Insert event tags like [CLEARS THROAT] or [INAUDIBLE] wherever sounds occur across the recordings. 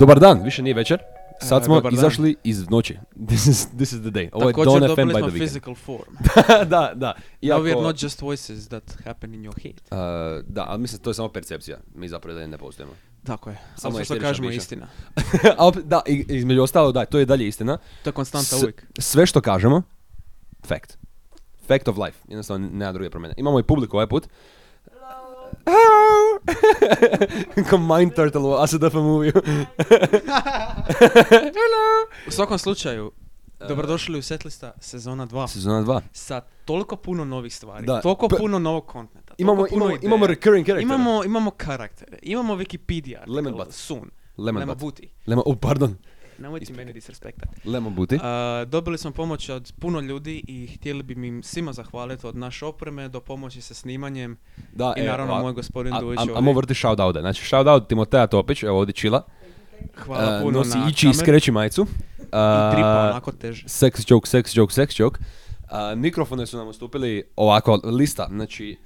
Dobar dan, više nije večer. Sad E, smo dobar dan. izašli iz noći. [LAUGHS] This is, this is the day. Ovo je Također Dawn FM dobili by the weekend. physical form. [LAUGHS] da, da. Now we are Iako, not just voices that happen in your head. uh, da, ali mislim, to je samo percepcija. Mi zapravo dalje ne postojimo. Tako je. Samo što kažemo je istina. [LAUGHS] Da, između ostalo, da, to je dalje istina. To je konstanta S- uvijek. Sve što kažemo, fact. Fact of life. Jednostavno nema druge promjene. Imamo i publiku ovaj put. Hello! [LAUGHS] Ko Mind Turtle u ASDF movie. [LAUGHS] Hello! U svakom slučaju, dobrodošli u Setlista sezona 2 Sezona 2. sa toliko puno novih stvari, Da. toliko Pa- puno novog kontenta, Imamo, puno imamo, ideja. imamo recurring character. Imamo, imamo karaktere, imamo Wikipedia, Lemon article, butt. soon, Lemon Lemon butt. Booty. Lemon, oh, pardon. Nemoj ti meni disrespektat. Lemon booty. A, dobili smo pomoć od puno ljudi i htjeli bi im svima zahvaliti od naše opreme do pomoći sa snimanjem Da, i e, naravno a- moj gospodin a- Dujić a-. Amo vrti shoutout Znači, shoutout Timoteja Topić, evo ovdje čila. Hvala E, puno nosi na ići i skreći majicu. I tripa Uh, onako teže. Sex joke, sex joke, sex joke. A, mikrofone su nam ustupili ovako, lista, znači,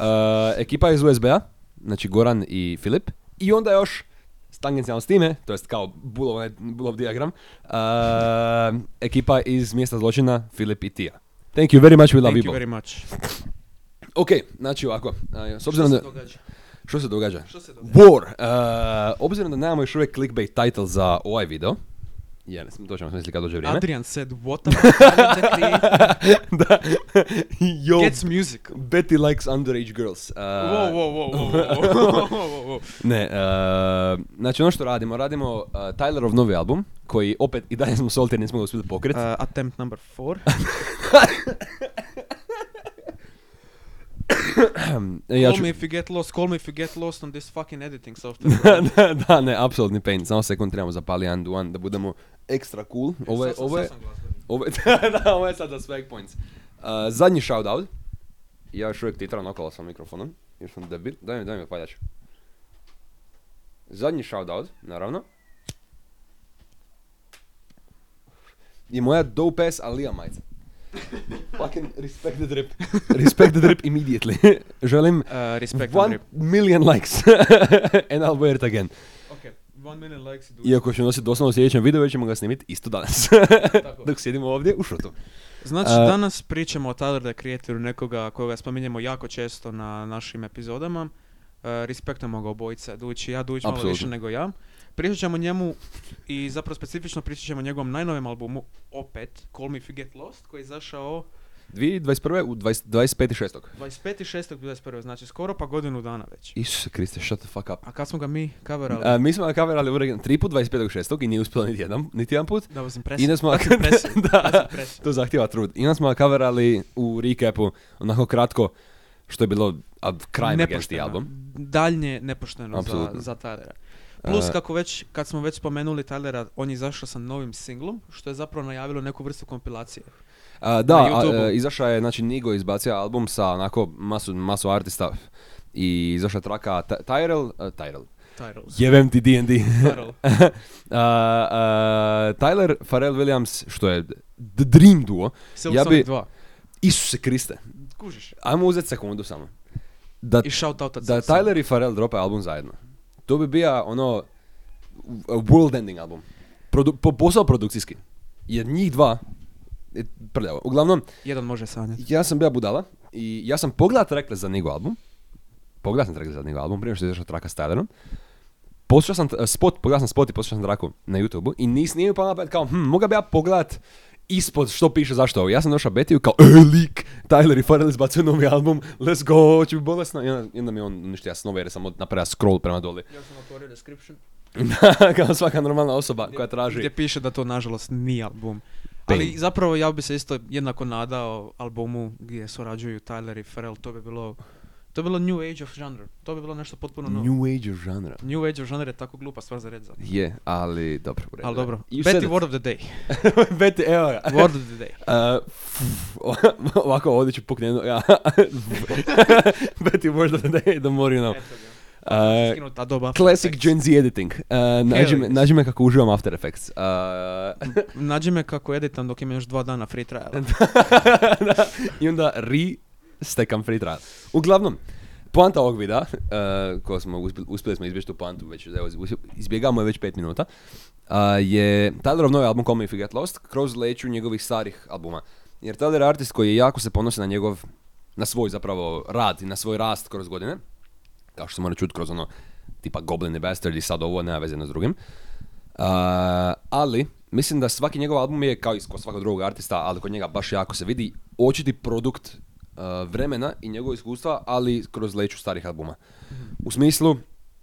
a, [LAUGHS] ekipa iz USB-a, znači Goran i Filip, i onda još tangencijalno s time, to jest kao Bulov, Bulov diagram, a, ekipa iz mjesta zločina, Filip i Tija. Thank you very much, we love Thank you both. very much. Ok, znači ovako, a, s obzirom da... Što se događa? Što se događa? War. Uh, obzirom da nemamo još uvijek clickbait title za ovaj video, jer to ćemo smisliti kad dođe vrijeme. Adrian said, what the [LAUGHS] fuck [LAUGHS] da. [LAUGHS] Yo, gets music. Betty likes underage girls. Uh, Wow, wow, wow, wow, wow, wow, wow, wow. Ne, uh, znači ono što radimo, radimo uh, Tylerov novi album, koji opet i dalje smo solti, nismo ga uspjeli pokriti. Uh, attempt number four. Ja call ću... me if you get lost, call me if you get lost on this fucking editing software. [LAUGHS] da, da, ne, apsolutni pain. Samo sekund trebamo zapali jedan duan da budemo ekstra cool. Ovo je, ovo je, ovo je, [LAUGHS] da, ovo je sad za swag points. Uh, zadnji shoutout. Ja još uvijek titram okolo sa mikrofonom. Jer sam debil. Daj mi, daj mi paljač. Zadnji shoutout, naravno. I moja dope ass Alija majica. [LAUGHS] Fucking respect the drip. [LAUGHS] Respect the drip immediately. [LAUGHS] Želim Uh, respect one rip. million likes. And I'll wear it again. Okay, one million likes i do. Iako ću nositi doslovno u sljedećem videu, već ćemo ga snimiti isto danas. Tako. Dok sjedimo ovdje u šutu. Znači, Uh, danas pričamo o Tyler the Creatoru, nekoga koga spominjemo jako često na našim epizodama. Uh, respektujemo ga obojice, Dujić i ja, Dujić malo više nego ja. Pričat ćemo njemu i zapravo specifično pričat ćemo o njegovom najnovijem albumu, opet, Call Me If You Get Lost, koji je izašao 2021. u 20 25.6. 25.6.21. Znači skoro pa godinu dana već. Isuse Kriste, shut the fuck up. A kad smo ga mi coverali? A, mi smo ga kamerali uredno tri put 25.6. i nije uspjelo niti jedan, niti jedan put. That was I impressive. [LAUGHS] [LAUGHS] da smo impressive. da, to zahtjeva trud. I onda smo ga kamerali u recapu, onako kratko, što je bilo a, kraj Nepošteno. album. Daljnje nepošteno za, za Tylera. Plus, Uh, kako već, kad smo već spomenuli Tylera, on je izašao sa novim singlom, što je zapravo najavilo neku vrstu kompilacije. A, da, a, e, izašao je, znači Nigo izbacio album sa onako masu, masu artista i izašla traka Ty- Tyrell, uh, Tyrell, Tyrell. jebem ti D&D. Tyrell. [LAUGHS] Uh, uh, Tyler Pharrell Williams, što je The Dream duo, Silk Ja bi- 2. Isuse Kriste, Kužiš. ajmo uzeti sekundu samo. Da, I shout out da Tyler i Pharrell dropaju album zajedno. To bi bio ono world ending album. Produ- po, posao produkcijski. Jer njih dva je prljavo. Uglavnom, Jedan može sanjati. ja sam bio budala i ja sam pogledao trackle za njegov album. Pogledao sam trackle za njegov album prije što je izašao traka s Tylerom. Poslušao sam t- spot, pogledao sam spot i poslušao sam traku na YouTubeu i nis nije mi pamet kao, hm, moga bi ja pogledat ispod što piše zašto ovo. Ja sam došao Betiju kao, e, lik, Tyler i Pharrell izbacuju novi album, let's go, će bi bolesno. I onda, onda mi on uništio ja snove jer sam napravio scroll prema doli. Ja sam otvorio description. [LAUGHS] kao svaka normalna osoba koja traži. Gdje piše da to nažalost nije album. Pain. Ali zapravo ja bi se isto jednako nadao albumu gdje surađuju Tyler i Pharrell, to bi bilo to bi bilo new age of genre. To bi bilo nešto potpuno novo. New age of genre. New age of genre je tako glupa stvar za red za. Je, ali dobro. u redu Ali je. dobro. You Betty word of the day. [LAUGHS] Betty, evo ga. Word of the day. [LAUGHS] Uh, pff, ovako ovdje ću ja. [LAUGHS] Betty word of the day, the more you know. Eto ga. Uh, After Classic. Gen Z editing. Uh, nađi, me, nađi me kako uživam After Effects. Uh, Nađi me kako editam dok ima još dva dana free trial. da, I onda re stekam free trial. Uglavnom, poanta ovog videa, uh, ko smo uspjeli, uspjeli smo izbjeći tu poantu, već evo, izbjegavamo je već pet minuta, uh, je Tylerov novi album Call Me If You Get Lost kroz leću njegovih starih albuma. Jer Tyler je artist koji je jako se ponosi na njegov, na svoj zapravo rad i na svoj rast kroz godine, kao što se mora čuti kroz ono tipa Goblin i Bastard i sad ovo nema veze jedno s drugim. Uh, ali, mislim da svaki njegov album je, kao i svakog drugog artista, ali kod njega baš jako se vidi, očiti produkt vremena i njegovog iskustva, ali kroz leću starih albuma. U smislu,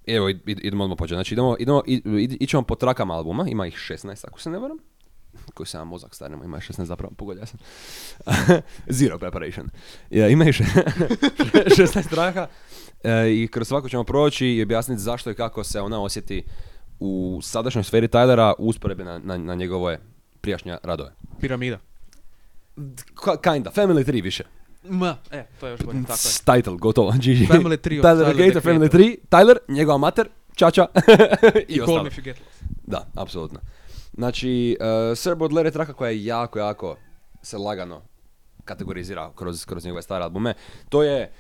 evo, id- id- idemo odmah početi. Znači, idemo, idemo, id- ićemo po trakama albuma, ima ih 16, ako se ne varam. Koji sam mozak starimo, ima ih 16 zapravo, pogodio sam. [LAUGHS] Zero preparation. Ja, ima ih še- [LAUGHS] 16 traka e, i kroz svako ćemo proći i objasniti zašto i kako se ona osjeti u sadašnjoj sferi Tylera u usporedbi na, na, na njegove prijašnje radove. Piramida. Kinda, Family 3 više. Ma, e, to je još bolje, tako je. Title, gotovo. [LAUGHS] GG. Family 3 od Tyler, Tyler, Creator, Family Creator. 3, Tyler, njegova mater, čača [LAUGHS] i, I Call ostalo. Da, apsolutno. Znači, uh, Sir Baudelaire je traka koja je jako, jako se lagano kategorizira kroz, kroz njegove stare albume. To je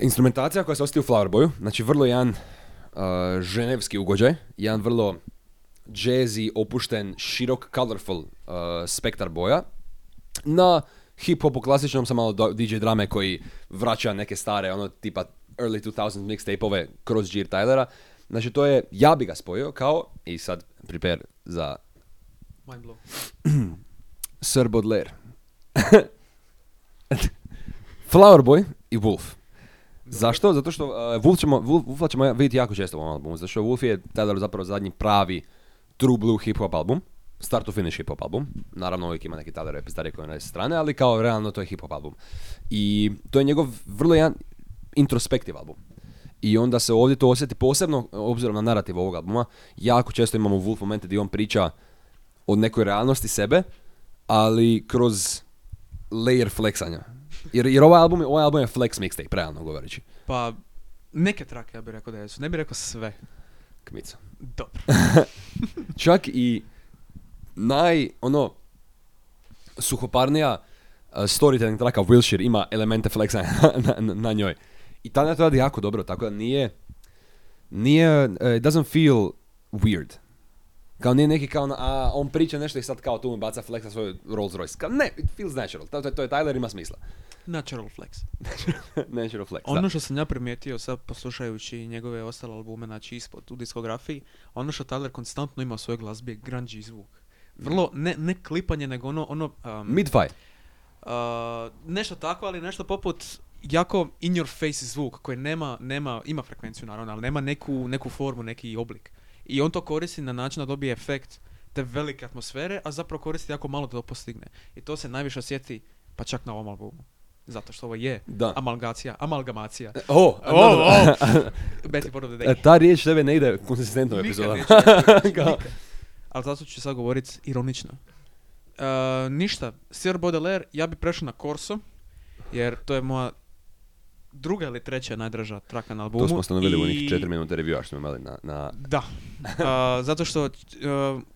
instrumentacija koja se osjeti u Flowerboyu, znači vrlo jedan uh, ženevski ugođaj, jedan vrlo jazzy, opušten, širok, colorful uh, spektar boja. Na hip-hopu klasičnom sam malo DJ drame koji vraća neke stare, ono tipa early 2000 mixtape-ove kroz Gir Tylera. Znači to je, ja bi ga spojio kao, i sad prepare za Mind blow. [CLEARS THROAT] Sir Baudelaire. [LAUGHS] Flower Boy i Wolf. Zašto? Zato što uh, Wolf ćemo, Wolf, Wolfa ćemo vidjeti jako često u ovom albumu. Zato što Wolf je tada zapravo zadnji pravi true blue hip hop album. Start to finish hip hop album. Naravno uvijek ima neki tada repistare koje na strane, ali kao realno to je hip hop album. I to je njegov vrlo jedan introspektiv album. I onda se ovdje to osjeti posebno, obzirom na narativ ovog albuma, jako često imamo Wolf momente gdje on priča o nekoj realnosti sebe, ali kroz layer flexanja. Jer, jer ovaj album, ovaj album je flex mixtape, realno govoreći. Pa, neke trake ja bih rekao da jesu, ne bih rekao sve. Kmica. Dobro. [LAUGHS] Čak i naj, ono, suhoparnija uh, storytelling traka Wilshire ima elemente flexa [LAUGHS] na, na, na njoj. I tada to radi jako dobro, tako da nije, nije, uh, it doesn't feel weird. Kao nije neki kao, a on priča nešto i sad kao tu mu baca flex na svoj Rolls Royce. Kao, ne, it feels natural. To, to, to je Tyler, ima smisla. Natural flex. [LAUGHS] natural flex, Ono da. što sam ja primijetio sad poslušajući njegove ostale albume, znači ispod u diskografiji, ono što Tyler konstantno ima u svojoj glazbi je grungy zvuk. Vrlo, ne, ne klipanje, nego ono, ono um, Mid-fi. uh, nešto tako, ali nešto poput jako in your face zvuk koji nema, nema, ima frekvenciju naravno, ali nema neku, neku formu, neki oblik. I on to koristi na način da dobije efekt te velike atmosfere, a zapravo koristi jako malo da to postigne. I to se najviše osjeti, pa čak na ovom albumu. Zato što ovo je Da. amalgacija, amalgamacija. Oh, O, no, o. no. [LAUGHS] Betty E. Ta riječ tebe ne ide konsistentno u epizodama. [LAUGHS] Ali zato ću sad govorit ironično. Uh, ništa, Sir Baudelaire, ja bi prešao na Corso, jer to je moja druga ili treća najdraža traka na albumu. To smo stanovili u onih i- 4 minute reviewa što smo imali na... na Da. Uh, [LAUGHS] zato što uh,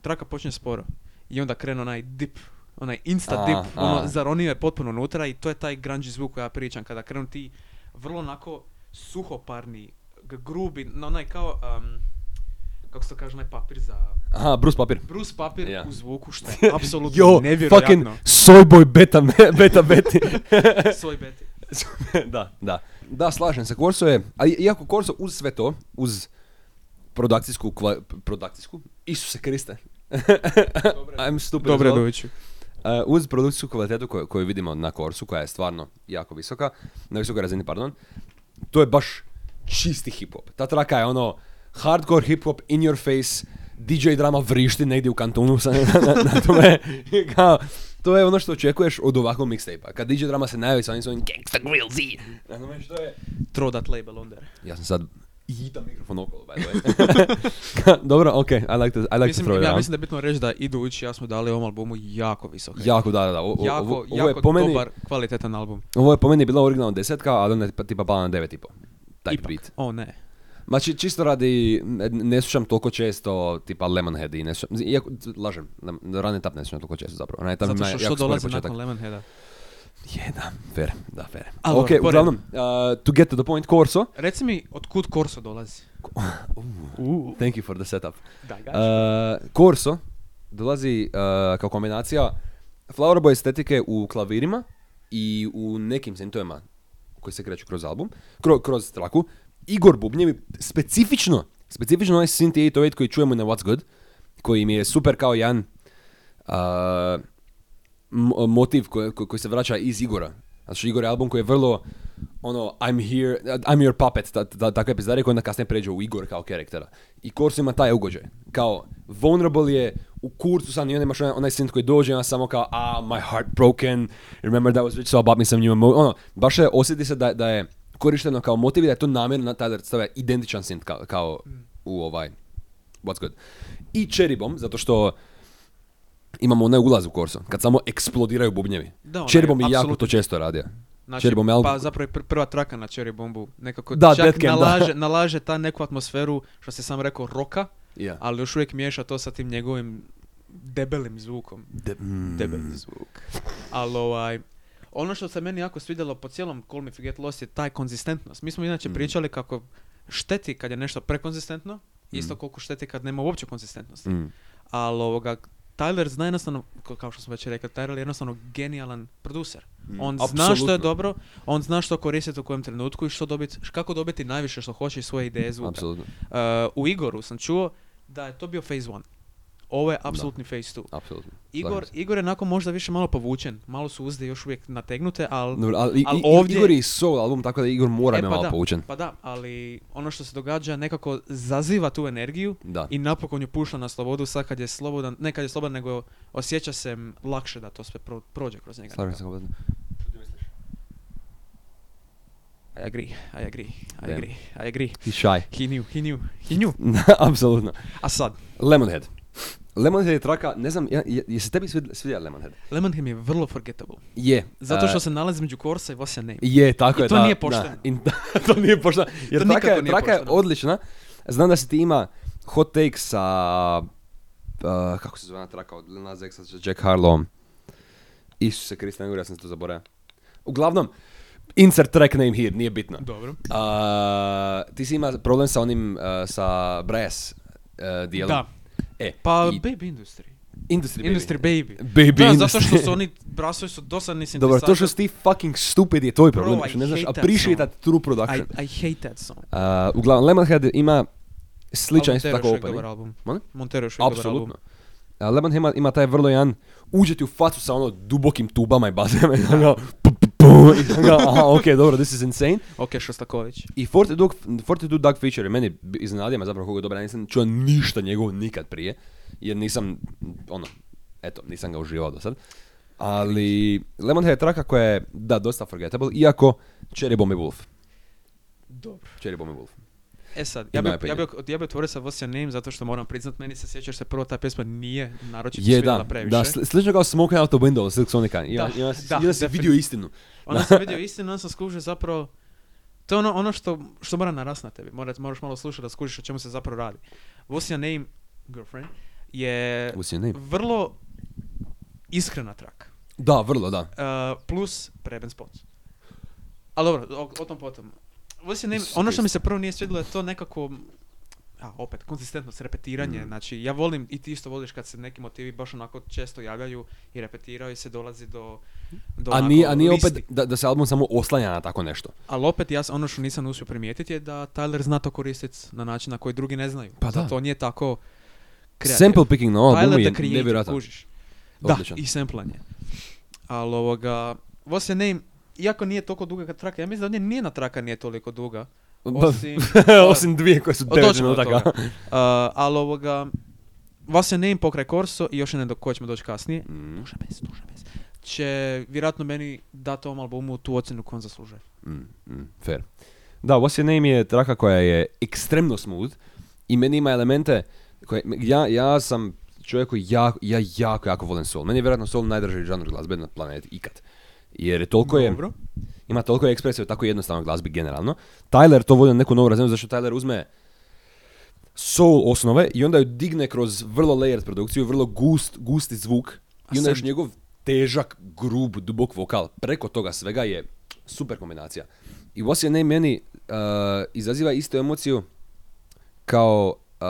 traka počne sporo. I onda krene onaj dip, onaj insta A, dip, a. ono zaronio je potpuno unutra i to je taj grungy zvuk koji ja pričam. Kada krenu ti vrlo onako suhoparni, grubi, na onaj kao, um, kako se to kaže, onaj papir za... Aha, Bruce Papir. Bruce papir Ja. u zvuku, što je [LAUGHS] apsolutno Jo, nevjerojatno. fucking Soyboy beta, me- beta beti. Svoj beti. da, da. Da, slažem se. Corso je, a i- iako Corso uz sve to, uz produkcijsku, kva, produkcijsku, Isuse Kriste. [LAUGHS] I'm stupid Dobre, as well. Uh, uz produkcijsku kvalitetu koju, koju vidimo na Korsu, koja je stvarno jako visoka, na visokoj razini, pardon, to je baš čisti hip-hop. Ta traka je ono hardcore hip-hop, in your face, DJ drama vrišti negdje u kantonu [LAUGHS] sa, na, na, na tome. [LAUGHS] Kao, to je ono što očekuješ od ovakvog mixtape-a. Kad DJ drama se najavi sa onim svojim Gangsta Grill Z. Razumeš, to je... Throw that label on there. Ja sam sad hitam mikrofon okolo, by the way. [LAUGHS] Dobro, ok, I like to, I like mislim, to throw it ja mislim da je bitno reći da idući ja smo dali ovom albumu jako visok. Jako, da, da, da. O- jako, ovo, ovo jako je po meni, dobar, kvalitetan album. Ovo je po meni bila originalna desetka, ali onda je pa- tipa pala na devet i po. Ipak. beat. O ne. Znači, čisto radi, ne, ne slušam toliko često tipa Lemonhead i ne slušam, iako, lažem, Run It Up ne slušam toliko često zapravo. Run It Up Zato što što dolazi početak. nakon Lemonheada? Je, da, fair, da, fair. Ali ok, uglavnom, uh, to get to the point, Corso. Reci mi, od kud Corso dolazi? Uh, Thank you for the setup. da. Uh, Corso dolazi uh, kao kombinacija Flower Boy estetike u klavirima i u nekim sintovima koji se kreću kroz album, kro, kroz traku. Igor Bubnjevi, specifično, specifično onaj synth 808 koji čujemo na What's Good, koji mi je super kao jedan uh, motiv koji, koji, koji se vraća iz Igora. Znači Igor je album koji je vrlo ono, I'm here, I'm your puppet, ta, ta, takve pizdare koje onda kasnije pređe u Igor kao karaktera. I Corso ima taj ugođaj. Kao, vulnerable je u kurcu sam i onda imaš onaj, onaj synth koji dođe i onda samo kao, ah, my heart broken, remember that was rich, so I bought me some new emo-" Ono, baš je, osjeti se da, da je korišteno kao motiv i da je to namjerno na Tyler stavlja identičan synth kao, kao u ovaj, what's good. I Cherry Bomb, zato što imamo onaj ulaz u Corso, kad samo eksplodiraju bubnjevi. Da, onaj, Cherry Bomb je jako to često radio. Znači, Cherry Bomb je pa zapravo je pr- prva traka na Cherry Bombu nekako Da, čak Death Cam, da. nalaže, nalaže ta neku atmosferu, što se sam rekao, roka, Yeah. ali još uvijek miješa to sa tim njegovim debelim zvukom. De- mm. Debeli zvuk. Ali ovaj, ono što se meni jako svidjelo po cijelom Call Me Forget Lost je taj konzistentnost. Mi smo inače Mm. pričali kako šteti kad je nešto prekonzistentno, isto koliko šteti kad nema uopće konzistentnosti. Mm. Ali ovoga, Tyler zna jednostavno, kao što sam već rekao, Tyler je jednostavno genijalan producer. Mm, On zna što je dobro, on zna što koristiti u kojem trenutku i što dobiti, kako dobiti najviše što hoće iz svoje ideje zvuka. Uh, u Igoru sam čuo da je to bio phase one. Ovo je apsolutni phase two. apsolutno. Igor. Igor je nakon možda više malo povučen, malo su uzde još uvijek nategnute, ali... Dobro, ali, i- ali i- ovdje- Igor je soul album, tako da Igor mora E, pa malo da, poučen. Pa da, ali ono što se događa nekako zaziva tu energiju Da. i napokon ju pušta na slobodu sad kad je slobodan, ne kad je slobodan, nego osjeća se lakše da to sve pro- prođe kroz njega. Slažem se kompletno. I agree, I agree, I Damn. agree, I agree. He's shy. He knew, he knew, he knew. [LAUGHS] Apsolutno. A sad, Lemonhead. Lemonhead je traka, ne znam, ja, je, je se tebi svid- svidja Lemonhead? Lemonhead mi je vrlo forgettable. Je. Zato što uh, se nalazi među Corsa i Vosia Name. Je, tako I je. to da, nije da. pošteno. [LAUGHS] In- [LAUGHS] to nije pošteno. Jer To traka, je, nije traka je pošteno. odlična. Znam da si ti ima hot take sa... uh, kako se zove ona traka od Lil Nas X-a sa Jack Harlowom. Isuse Kriste, nego ja sam se to zaboravio. Uglavnom, insert track name here, nije bitno. Dobro. Uh, ti si ima problem sa onim, uh, sa Brass uh, dijelom. Da. E, Pa i- Baby Industry. Industry, baby. Industry Baby. [LAUGHS] Baby da, Industry. zato što su oni, brasovi su dosadni Dobro, to što si ti fucking stupid je tvoj problem, Bro, I što ne znaš hate that appreciate true I, production. I hate that song. Uh, uglavnom, Lemonhead ima sličan isto Montero tako opening. album. Molim? Montero još uvijek dobar album. Apsolutno. Uh, Lemonhead ima, ima taj vrlo jedan, uđe ti u facu sa ono dubokim tubama i bazama [LAUGHS] i ono, [LAUGHS] i ono, aha, ok, dobro, this is insane. Ok, Šostaković. I 42 Dog, 42 Dog feature je meni iznenadio me zapravo koga je dobar, ja nisam čuo ništa njegovo nikad prije, jer nisam, ono, eto, nisam ga uživao do sad. Ali Lemonhead je traka koja je, da, dosta forgettable, iako Cherry Bomb je Wolf. Dobro. Cherry Bomb je Wolf. E sad, ja In bi, my ja bi, ja bi otvorio sa Vosia Name zato što moram priznat, meni se sjećaš se prvo ta pjesma nije naročito Je, da, previše. da, sli- slično kao Smoking Out the Window, Silk. I Da, i onda, da, i onda si definitivno. vidio istinu. Onda sam vidio istinu, onda sam skužio zapravo to je ono, ono što, što mora narast na tebi. Morat, moraš malo slušati da skužiš o čemu se zapravo radi. Vosia Name, girlfriend, je What's your name? vrlo iskrena traka. Da, vrlo, da. Uh, plus preben spot. Ali dobro, o, o tom potom. Isuse ono što mi se prvo nije svidjelo je to nekako a, opet, konzistentnost, repetiranje, Mm. znači, ja volim, i ti isto voliš kad se neki motivi baš onako često javljaju i repetiraju i se dolazi do, do A nije, a nije listi. opet da, da se album samo oslanja na tako nešto. Ali opet, ja, s- ono što nisam uspio primijetiti je da Tyler zna to koristiti na način na koji drugi ne znaju. Pa da. Zato on je tako kreativan. Sample picking na ovom albumu je nevjerojatan. kužiš. Da, i samplanje. Ali ovoga, What's your name, iako nije toliko duga kad traka, ja mislim da ovdje nijedna traka nije toliko duga. Osim, [LAUGHS] Osim dvije koje su O, 9 doćemo do minuta. Uh, ali ovoga, What's your name pokraj Corso i još jedan do koje ćemo doći kasnije, Mm, duže bez, duže bez, će vjerojatno meni dati ovom albumu tu ocjenu koju on zaslužuje. mm, mm, fair. Da, What's Your Name je traka koja je ekstremno smooth i meni ima elemente koje, ja, ja sam čovjek koji jako, ja jako, jako volim soul. Meni je vjerojatno soul najdrži žanr glazbe na planeti ikad. Jer je toliko je, Dobro. ima toliko ekspresije u tako jednostavnoj glazbi generalno. Tyler to vodi na neku novu razinu, zašto Tyler uzme soul osnove i onda ju digne kroz vrlo layered produkciju, vrlo gust, gusti zvuk i onda još njegov težak, grub, dubok vokal. Preko toga svega je super kombinacija. I What's Your Name meni uh, izaziva istu emociju kao uh,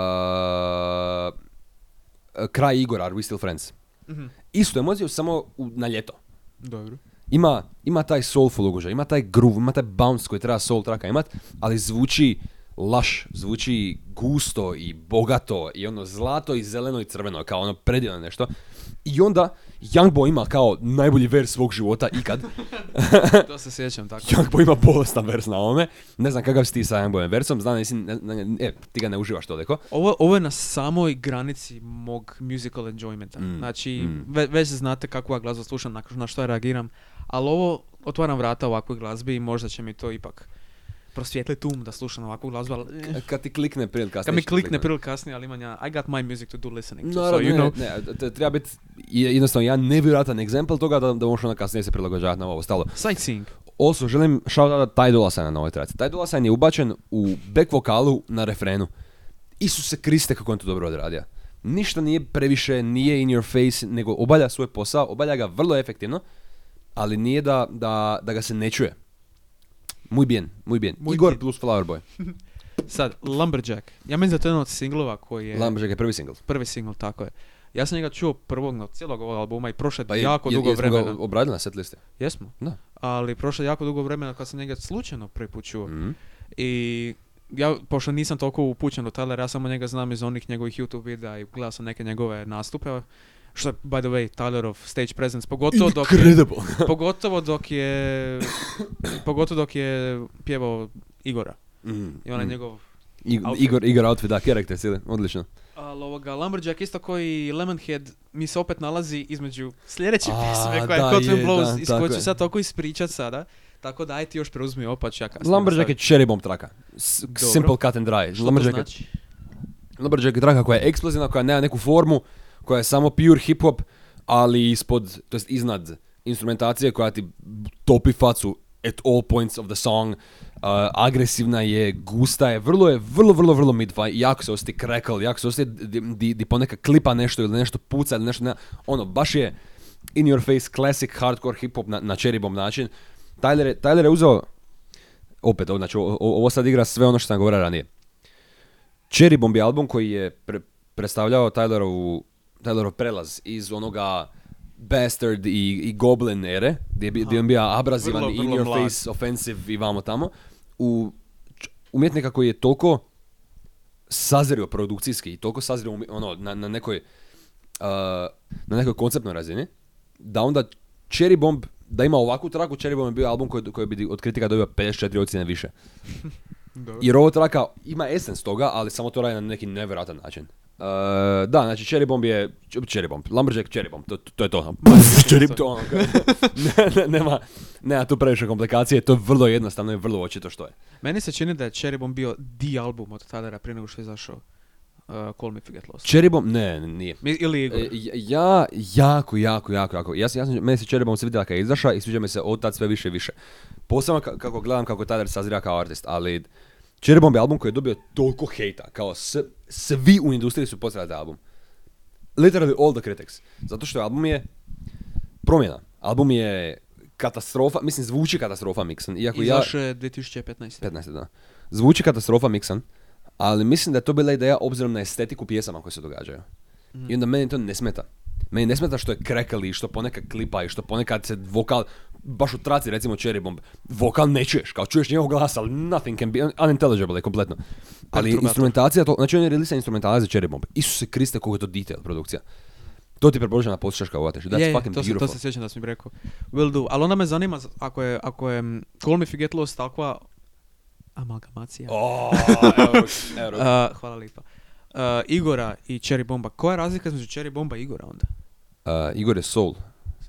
kraj Igora, Are We Still Friends. Mhm. Istu emociju, samo u, na ljeto. Dobro. Ima, ima taj soulful ugođaj, ima taj groove, ima taj bounce koji treba soul traka imat, ali zvuči laš, zvuči gusto i bogato i ono zlato i zeleno i crveno, kao ono predivno nešto. I onda Youngboy ima kao najbolji vers svog života ikad. [LAUGHS] to se sjećam tako. Youngboy ima bolestan vers na ovome. Ne znam kakav si ti sa Youngboyem versom, znam, nisi, ne, ne- e, ti ga ne uživaš toliko. Ovo, ovo je na samoj granici mog musical enjoymenta. Mm, Znači, mm. ve- već znate kakvu ja glazbu slušam, na, na što ja reagiram, ali ovo otvaram vrata ovakvoj glazbi i možda će mi to ipak prosvijetliti um da slušam ovakvu glazbu, ali eh, Kad ti klikne prije kasnije. kad mi klikne prije kasnije, ali imam ja, I got my music to do listening to, Naravno, so you ne, know. ne, treba biti je- jednostavno jedan nevjerojatan egzempl toga da, da možeš onda kasnije se prilagođavati na ovo stalo. Sightseeing. Also, želim shout out Ty Dolla Signa na ovoj traci. Taj Dolla Sign je ubačen u back vokalu na refrenu. Isuse Kriste kako on to dobro odradio. Ništa nije previše, nije in your face, nego obavlja svoj posao, obavlja ga vrlo efektivno, ali nije da, da, da ga se ne čuje. Muy bien, muy bien. Muy Igor bien. plus Flower Boy. [LAUGHS] Sad, Lumberjack. Ja mislim da je to jedan od singlova koji je... Lumberjack je prvi single. Prvi single, tako je. Ja sam njega čuo prvog od cijelog ovog albuma i prošlo je Pa je- jako je- dugo jesmo ga vremena. obradili na set liste. Jesmo. Da. Ali prošlo je jako dugo vremena kad sam njega slučajno prvi put čuo. Mhm. I ja, pošto nisam toliko upućen u Tyler, ja samo njega znam iz onih njegovih YouTube videa i gledao sam neke njegove nastupe. Što je, by the way, Tylerov stage presence, pogotovo dok je, [LAUGHS] pogotovo dok je, pogotovo dok je pjevao Igora. Mhm, I onaj mhm. njegov Igor, outfit. Igor, Igor outfit, da, karakter cijeli, odlično. Ali ovoga, Lumberjack isto koji Lemonhead mi se opet nalazi između sljedeće A, pjesme koja je da, Cotton je, Blows, da, iz koje ću sad toliko ispričat sada. Tako da aj ti još preuzmi opač ja kasnije. Lumberjack je cherry bomb traka. S- Dobro. simple cut and dry. Što to Lumberjack, je- znači? Lumberjack je traka koja je eksplozivna, koja nema neku formu, koja je samo pure hip hop, ali ispod, to jest iznad instrumentacije koja ti topi facu at all points of the song. Uh, agresivna je, gusta je, vrlo je, vrlo, vrlo, vrlo midfight, jako se osjeti crackle, jako se osjeti di, di, di ponekad klipa nešto ili nešto puca ili nešto, ne, ono, baš je in your face classic hardcore hip hop na, na cherry bomb način. Tyler je, Tyler je uzeo, opet, ovo, znači, ovo sad igra sve ono što sam govorio ranije. Cherry Bomb je album koji je pre- predstavljao Tylerovu, Tylerov prelaz iz onoga Bastard i, i Goblin ere, gdje je, bi- gdje je on bio abrazivan, Vrlo, in vrlo your mlad. face, offensive i vamo tamo, u umjetnika koji je toliko sazrio produkcijski i toliko sazrio ono, na, na nekoj uh, na nekoj konceptnoj razini, da onda Cherry Bomb, da ima ovakvu traku, Cherry Bomb je bio album koji, koji bi od kritika dobio 54 ocjene više. [LAUGHS] Dobro. Jer ovo traka ima esens toga, ali samo to radi na neki nevjerojatan način. Uh, da, znači Cherry Bomb je Cherry Bomb, Lumberjack Cherry Bomb, to, to je to. [LAUGHS] Cherry, [LAUGHS] to ono, ne, ne, nema, nema tu previše komplikacije, to je vrlo jednostavno i vrlo očito što je. Meni se čini da je Cherry Bomb bio the album od Tylera prije nego što je izašao uh, Call Me If You Get Lost. Cherry Bomb, ne, nije. Mi- Ili Igor. E, ja, jako, jako, jako, jako. Ja, ja meni se Cherry Bomb se vidjela kad je izašao i sviđa mi se od tad sve više i više. Posebno ka- kako gledam kako Tyler sazira kao artist, ali Cherry Bomb je album koji je dobio toliko hejta, kao s, svi u industriji su poslali taj album. Literally all the critics. Zato što album je promjena. Album je katastrofa, mislim zvuči katastrofa miksan, iako ja... Je 2015. 15. da. Zvuči katastrofa miksan, ali mislim da je to bila ideja obzirom na estetiku pjesama koje se događaju. Mhm. I onda meni to ne smeta. Meni ne smeta što je krekali, što ponekad klipa i što ponekad se vokal, baš u traci recimo Cherry Bomb, vokal ne čuješ, kao čuješ njegov glas, ali nothing can be, unintelligible je kompletno. Ali instrumentacija, to, znači on je releasa instrumentala za Cherry Bomb. Isuse Kriste, koliko je to detail produkcija. To ti preporučujem da poslušaš kao vateš. That's Je, fucking to, se, beautiful. to se sjećam da si mi rekao. Will do. Ali onda me zanima ako je, ako je mm, Call Me If You Get Lost takva amalgamacija. Oh, [LAUGHS] evo, evo. Uh, hvala lipa. Uh, Igora i Cherry Bomba. Koja je razlika između Cherry Bomba i Igora onda? Uh, Igor je soul,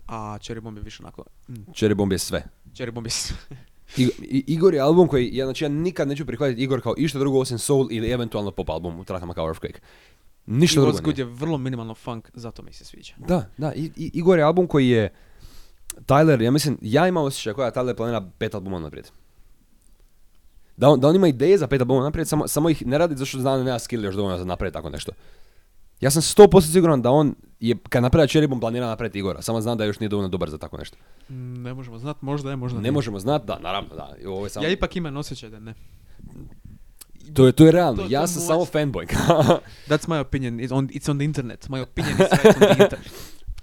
A Cherry Bomb je više onako... Mm, Cherry Bomb je sve. Cherry Bomb je... s- [LAUGHS] I- I- Igor je album koji, ja, znači ja nikad neću prihvatiti Igor kao išta drugo osim soul ili eventualno pop album u trakama kao Earthquake. Ništa drugo Good je vrlo minimalno funk, zato mi se sviđa. Da, da, I, I- Igor je album koji je Tyler, ja mislim, ja imam osjećaj koja Tyler planira pet albuma naprijed. Da on, da on ima ideje za pet albuma naprijed, samo, samo ih ne radi zato što zna da nema skill još dovoljno za naprijed tako nešto. Ja sam 100% siguran da on je, kad napravlja Cherry Bomb, planira napraviti Igora. Samo znam da još nije dovoljno dobar za tako nešto. Mm, Ne možemo znat, možda je, možda Ne nije. možemo znati, da, naravno, da. Ovo je samo... Ja ipak imam osjećaj da ne. To je, to je realno, To- ja to sam moj- samo fanboy. [LAUGHS] [LAUGHS] That's my opinion. It's on, it's on the internet. My opinion is right on the [LAUGHS] internet.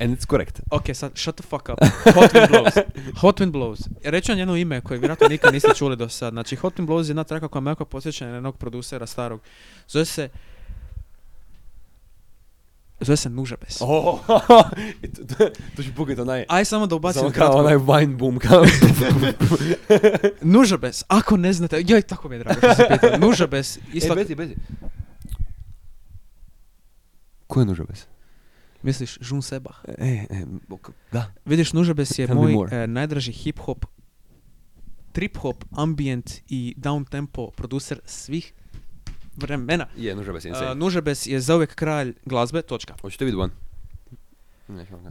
And it's correct. Ok, sad, shut the fuck up. Hot Wind Blows. Hot Wind Blows. Reći vam jedno ime koje vjerojatno nikad niste čuli do sad. Znači, Hot Wind Blows je jedna traka koja me jako posjeća na jednog producera starog. Zove se... Zove se Nužabes. Oh, [LAUGHS] to, to, to ću pukati onaj... Aj samo da ubacim Samo kao onaj wine boom, kao... Nužabes, ako ne znate, joj, tako mi je drago što se pita. [LAUGHS] Nužabes, isto, E, Beti, Beti. Ko je Nužabes? misliš, Žun Sebah. E, e, ok, da. Vidiš, Nužabes je Tell moj more. e, najdraži hip-hop, trip-hop, ambient i down-tempo producer svih vremena. Je, Nužabes je insane. Uh, Nužabes je zauvijek kralj glazbe, točka. Hoćete vidjeti ga.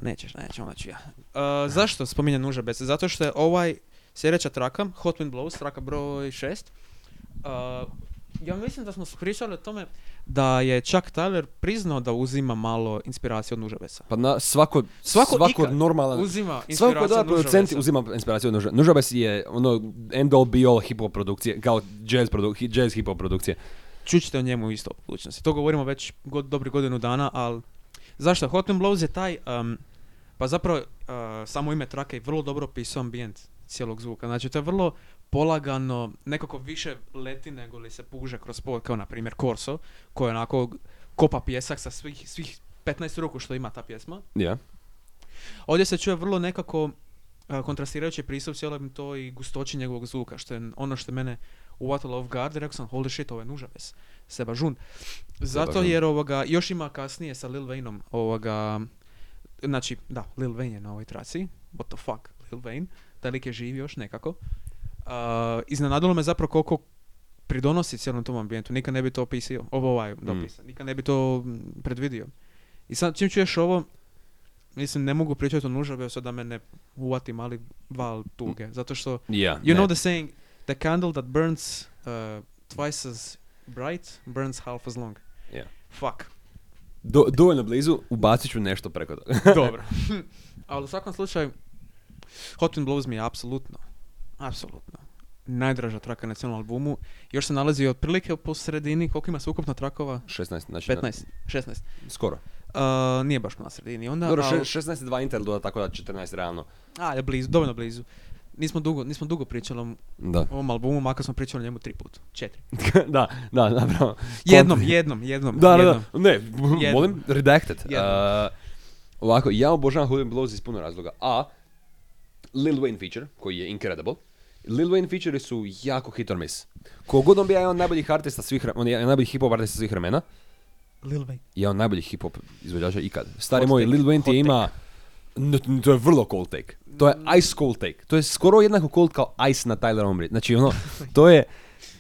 Nećeš, nećemo, znači ja. Uh, zašto spominjem Nužabes? Zato što je ovaj sljedeća traka, Hot Wind Blows, traka broj 6. Uh, ja mislim da smo pričali o tome da je Chuck Tyler priznao da uzima malo inspiracije od Nužabesa. Pa na, svako, Svako svako, normalan... Uzima Svako inspiraciju da od producent Nužabesa. uzima inspiraciju od Nuža. Nužabes je ono end all be all hip hop produkcije, kao jazz, produ, jazz hip hop produkcije. Čućete o njemu isto u budućnosti. To govorimo već god, dobri godinu dana, ali zašto? Hot Wind Blows je taj, um, pa zapravo uh, samo ime trake je vrlo dobro pisao ambijent cijelog zvuka. Znači to je vrlo polagano, nekako više leti nego li se puže kroz pod, kao na primjer Corso, koji onako kopa pjesak sa svih, svih 15 ruku što ima ta pjesma. Ja. Ovdje se čuje vrlo nekako a, kontrastirajući pristup cijelom to i gustoći njegovog zvuka, što je ono što mene uvatilo off guard, i rekao sam, holy shit, ovo je nužaves, Seba Žun. Zato Žun. jer ovoga, još ima kasnije sa Lil Wayneom, ovoga, znači, da, Lil Wayne je na ovoj traci, what the fuck, Lil Wayne, taj lik je živ još nekako. A, iznenadilo me zapravo koliko pridonosi cijelom tom ambijentu, nikad ne bi to opisio, ovo ovaj, dopisao, nikad ne bi to mm, predvidio. I sad čim čuješ ovo, mislim ne mogu pričati o nužavesu da me ne uvati mali val tuge, zato što Ja. You know the saying, the candle that burns uh, twice as bright burns half as long. Yeah. Fuck. Do, dovoljno blizu, ubacit ću nešto preko toga. [LAUGHS] [LAUGHS] Dobro. [LAUGHS] Ali u svakom slučaju, Hot Wind Blows mi je apsolutno, apsolutno najdraža traka na cijelom albumu. Još se nalazi otprilike po sredini, koliko ima ukupno trakova? 16, znači... na- 15, 16. skoro. Uh, nije baš na sredini. Onda, Dobro, al- še- 16 i 2 interluda, tako da 14 realno. a, je blizu, dovoljno blizu. Nismo dugo, nismo dugo pričali o Da. ovom albumu, makar smo pričali o njemu tri puta. Četiri. [LAUGHS] da, da, zapravo. Jednom, jednom, jednom. Da, da, jednom. da. Ne, Jednom. molim, redacted. Uh, ovako, ja obožavam Hood and Blows iz puno razloga. A, Lil Wayne feature, koji je incredible. Lil Wayne feature su jako hit or miss. Kogod on bi jedan od najboljih artista svih, on je najboljih hip-hop artista svih vremena. Lil Wayne. Jedan od najboljih hip-hop izvođača ikad. Stari Hot moj, take, Lil Wayne ti ima... N- n- to je vrlo cold take. To je ice cold take. To je skoro jednako cold kao ice na Tyler Omri. Znači ono, [LAUGHS] to je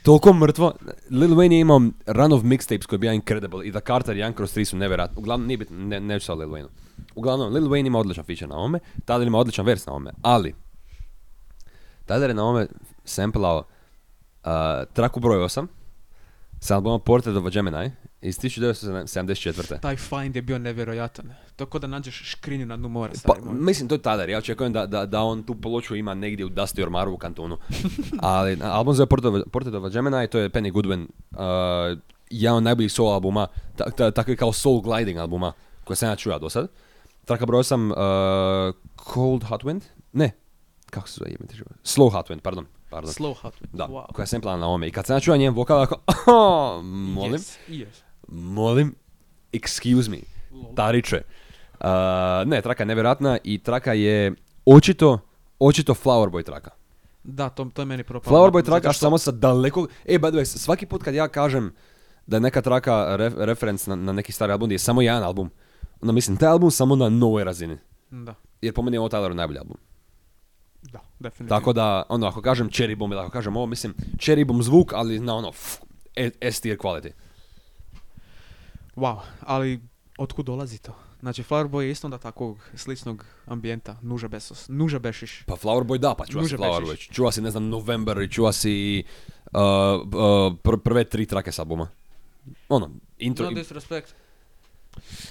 toliko mrtvo. Lil Wayne je imao run of mixtapes koji je bio incredible. I da Carter i Young Cross 3 su nevjerojatni. Uglavnom, nije bitno, ne, neću sad o Lil Wayne. Uglavnom, Lil Wayne ima odličan feature na ovome. Tyler ima odličan vers na ovome. Ali, Tyler je na ovome samplao uh, traku broj 8 sa albuma Portrait of a Gemini iz 1974. Taj find je bio nevjerojatan. To ko da nađeš škrinju na dnu mora, Pa, mislim, to je Tyler. Ja očekujem da, da, da on tu ploču ima negdje u Dusty Ormaru u kantonu. [LAUGHS] Ali album zove Portrait of- a Gemini, to je Penny Goodwin. Uh, jedan od najboljih soul albuma, ta, ta, takvi kao soul gliding albuma koje sam ja čuo do sad. Traka broj 8, uh, Cold Hot Wind? Ne, kako se zove život? Slow Hot Wind, pardon. pardon. Slow Hot Wind. Da, wow. koja je samplana na ovome. I kad sam ja čuo njen vokal, ako, oh, [LAUGHS] molim, Yes, yes. Molim, excuse me. Tariče. Uh, ne, traka je nevjerojatna i traka je očito, očito Flower Boy traka. Da, to, to je meni propalo. Flower Boy Zato traka što- samo sa dalekog... E, by the way, svaki put kad ja kažem da je neka traka ref, referenc na, na neki stari album gdje je samo jedan album, onda mislim taj album samo na novoj razini. Da, Jer po meni je ovo Tylerov najbolji album. da, definitivno. Tako da, ono, ako kažem Cherry Bomb ako kažem ovo, mislim Cherry Bomb zvuk, ali na ono, f, e- S tier quality. Wow, ali otkud dolazi to? Znači, Flower Boy je isto onda takvog sličnog ambijenta, nuža besos, nuža bešiš. Pa Flower Boy da, pa čuva si Nuže Flower bešiš. Boy. Čuva si, ne znam, November i čuva si uh, uh, pr- prve tri trake s albuma. Ono, intro... No disrespect.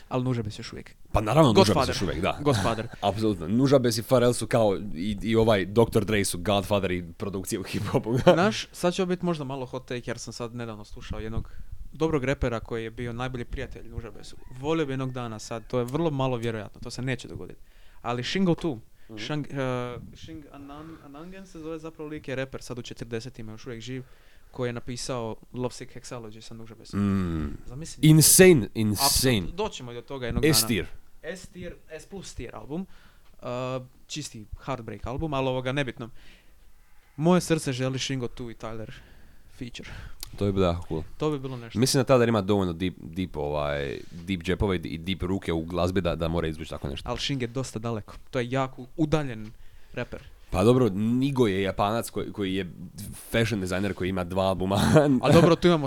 Ali Nužabes još uvijek. Pa naravno, Nužabes Godfather. još uvijek, da. Godfather. [LAUGHS] Apsolutno. Nužabes i Pharrell su kao, i, i ovaj Dr. Dre su Godfather i produkcije u hip-hopu. [LAUGHS] Znaš, sad će biti možda malo hot take jer sam sad nedavno slušao jednog dobrog repera koji je bio najbolji prijatelj Nužabesu. Volio bi jednog dana sad, to je vrlo malo vjerojatno, to se neće dogoditi. Ali Shingo tu, Shang, uh, Shing Anan, Anangen se zove zapravo lik je reper, sad u 40-ima još uvijek živ, koji je napisao Lovesick Hexology sa Nužabesom. Mm. Zamisli. Insane, insane. Doćemo i do toga jednog dana. S tier. S tier, S plus tier album. Uh, čisti heartbreak album, ali ovoga nebitno. Moje srce želi Shingo tu i Tyler feature. To je bilo jako cool. To bi bilo nešto. Mislim da tada ima dovoljno deep, deep, ovaj, deep džepove i deep ruke u glazbi da, da mora izvući tako nešto. Ali Shing je dosta daleko. To je jako udaljen reper. Pa dobro, Nigo je japanac koji, koji je fashion dizajner koji ima dva albuma. A [LAUGHS] dobro, tu imamo,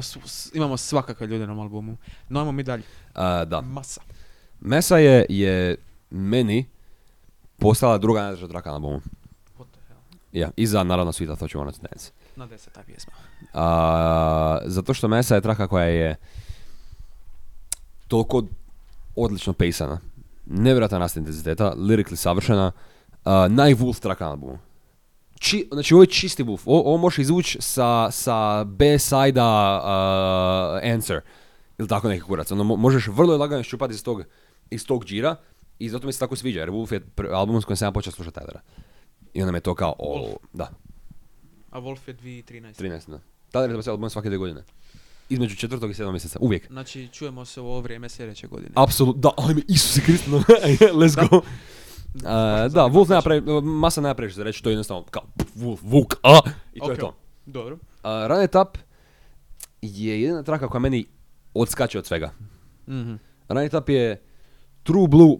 imamo svakakve ljude na albumu. No, ajmo mi dalje. A, da. Masa. Mesa je, je meni postala druga najdraža traka na albumu. What the hell? Ja, iza naravno Sweet Thought You Wanted to Dance. Na deset ta pjesma. A, zato što Mesa je traka koja je toliko odlično pejsana. Nevjerojatan rast intenziteta, lyrically savršena, a, naj-Wolf traka na albumu. Či, znači ovo je čisti Wolf, ovo, ovo možeš izvući sa, sa B-side-a uh, Answer, ili tako neki kurac. Ono, mo- možeš vrlo lagano iščupati iz tog, iz tog džira i zato mi se tako sviđa, jer Wolf je album s kojim sam ja počeo slušati Tylera. I onda me to kao, o, da, A Wolf je 2013. 13, da. Tyler je album svake dvije godine. Između četvrtog i sedmog mjeseca, uvijek. Znači, čujemo se u ovo vrijeme sljedeće godine. Apsolutno, da, ajme, Isuse Kriste, no, [LAUGHS] let's Da. go. Da, Uh, da, Wolf nema pre, masa nema previše za reći, to je jednostavno kao Wolf, Vuk, a, i to je Ok. to. Uh, Dobro. Run It Up je jedina traka koja meni odskače od svega. Mhm. Run It Up je True Blue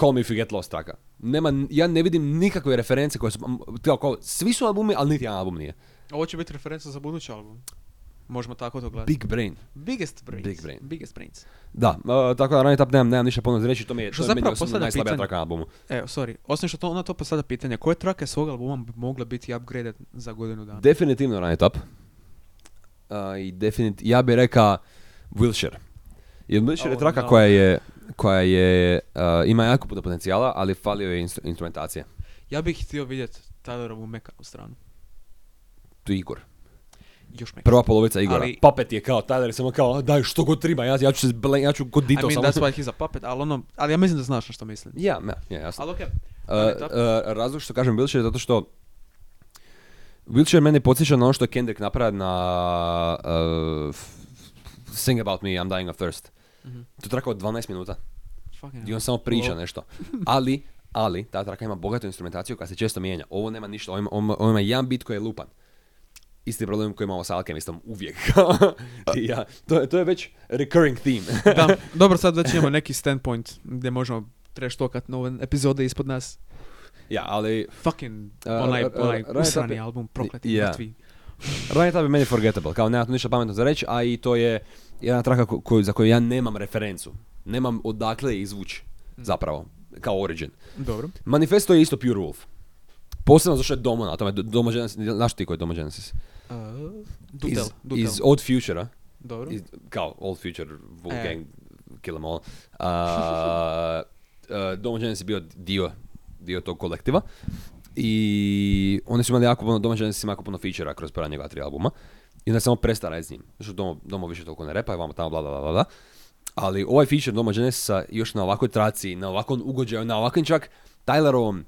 Call Me If You Get Lost traka. Nema, ja ne vidim nikakve reference koje su, kao, kao, svi su albumi, ali niti jedan album nije. Ovo će biti referenca za budući album. Možemo tako to gledati. Big Brain. Biggest brains. Big brain. Biggest brains. Da, uh, tako da Run It Up nemam, nemam ništa puno za reći, to mi je, Što to je meni zapravo osobno postavlja najslabija traka na albumu. Evo, sorry. Osim što to, ona to postavlja pitanje, koje trake svog albuma bi mogle biti upgraded za godinu dana? Definitivno Run It Up. Uh, I definit, ja bih rekao Wilshire. Jer Wilshire je Oh, traka no. koja je, koja je, uh, ima jako puno potencijala, ali falio je instru- instrumentacije. ja bih htio vidjeti Tylerovu mekanu stranu. Tu je Igor. Još mekanu. Prva polovica Igora. Ali- Puppet je kao, Tyler samo kao, daj što god treba, ja, ja ću se, ble- ja ću kod I Dito mean, samo. that's why he's a puppet, ali ono, ali ja mislim da znaš na što mislim. Ja, ja, ja, jasno. Ali okej. Uh, It Up. uh, razlog što kažem Wilshire je zato što Wilshire mene podsjeća na ono što je Kendrick napravio na uh, f- Sing About Me, I'm Dying of Thirst. Mhm. To je traka od 12 minuta. Fucking I on samo priča Lol. nešto. Ali, ali, ta traka ima bogatu instrumentaciju koja se često mijenja. Ovo nema ništa, ovo ima, ovo ima- jedan bit koji je lupan. Isti problem koji imamo sa Alchemistom, uvijek. [LAUGHS] Ja, to, je, to je već recurring theme. da, [LAUGHS] dobro, sad već imamo neki standpoint gdje možemo trash nove epizode ispod nas. ja, ali Fucking onaj, onaj usrani album, prokleti Ja. mrtvi. Run It Up je meni forgettable, kao nema tu ništa pametno za reći, a i to je jedna traka ko- koju, za koju ja nemam referencu. Nemam odakle izvući, zapravo, kao origin. Dobro. Manifesto je isto Pure Wolf. Posebno zašto je Domo na tome, Domo Genesis, znaš ti koji je Domo Genesis? Uh, Dutel, iz, Dutel. iz Old Future-a, Dobro. iz, kao Old Future, Wolf E. Kill 'em All. Uh, [LAUGHS] uh, Domo Genesis je bio dio, dio tog kolektiva. I oni su imali jako puno, Genesis ima jako puno feature kroz prva njegova tri albuma. I onda je samo prestao raditi s njim. Što Domo, Domo više toliko ne repa i vamo tamo bla bla bla bla. Ali ovaj feature Domo Genesisa još na ovakvoj traci, na ovakvom ugođaju, na ovakvim čak Tylerovom